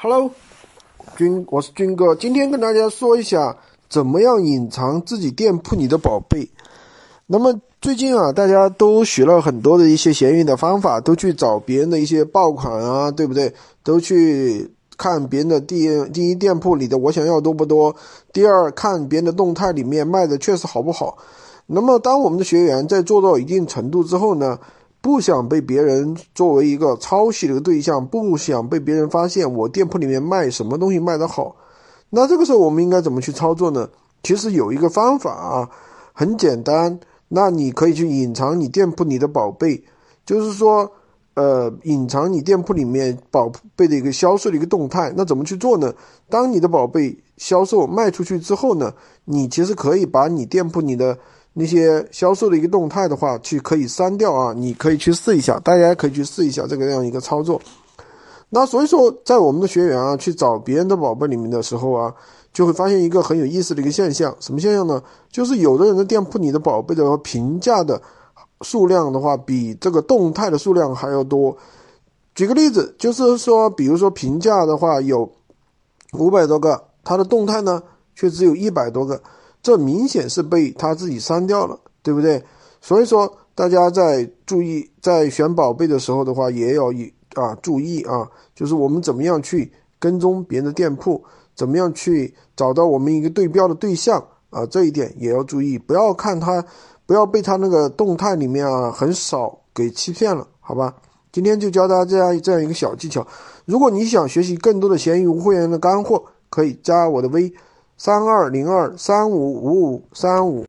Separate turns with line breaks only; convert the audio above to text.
Hello，军，我是军哥。今天跟大家说一下，怎么样隐藏自己店铺里的宝贝。那么最近啊，大家都学了很多的一些闲鱼的方法，都去找别人的一些爆款啊，对不对？都去看别人的第第一店铺里的我想要多不多。第二，看别人的动态里面卖的确实好不好。那么当我们的学员在做到一定程度之后呢？不想被别人作为一个抄袭的对象，不想被别人发现我店铺里面卖什么东西卖得好，那这个时候我们应该怎么去操作呢？其实有一个方法啊，很简单，那你可以去隐藏你店铺里的宝贝，就是说，呃，隐藏你店铺里面宝贝的一个销售的一个动态。那怎么去做呢？当你的宝贝销售卖出去之后呢，你其实可以把你店铺里的。那些销售的一个动态的话，去可以删掉啊，你可以去试一下，大家可以去试一下这个这样一个操作。那所以说，在我们的学员啊去找别人的宝贝里面的时候啊，就会发现一个很有意思的一个现象，什么现象呢？就是有的人的店铺里的宝贝的评价的数量的话，比这个动态的数量还要多。举个例子，就是说，比如说评价的话有五百多个，它的动态呢却只有一百多个。这明显是被他自己删掉了，对不对？所以说，大家在注意在选宝贝的时候的话，也要以啊注意啊，就是我们怎么样去跟踪别人的店铺，怎么样去找到我们一个对标的对象啊，这一点也要注意，不要看他，不要被他那个动态里面啊很少给欺骗了，好吧？今天就教大家这样这样一个小技巧。如果你想学习更多的闲鱼无会员的干货，可以加我的微。三二零二三五五五三五。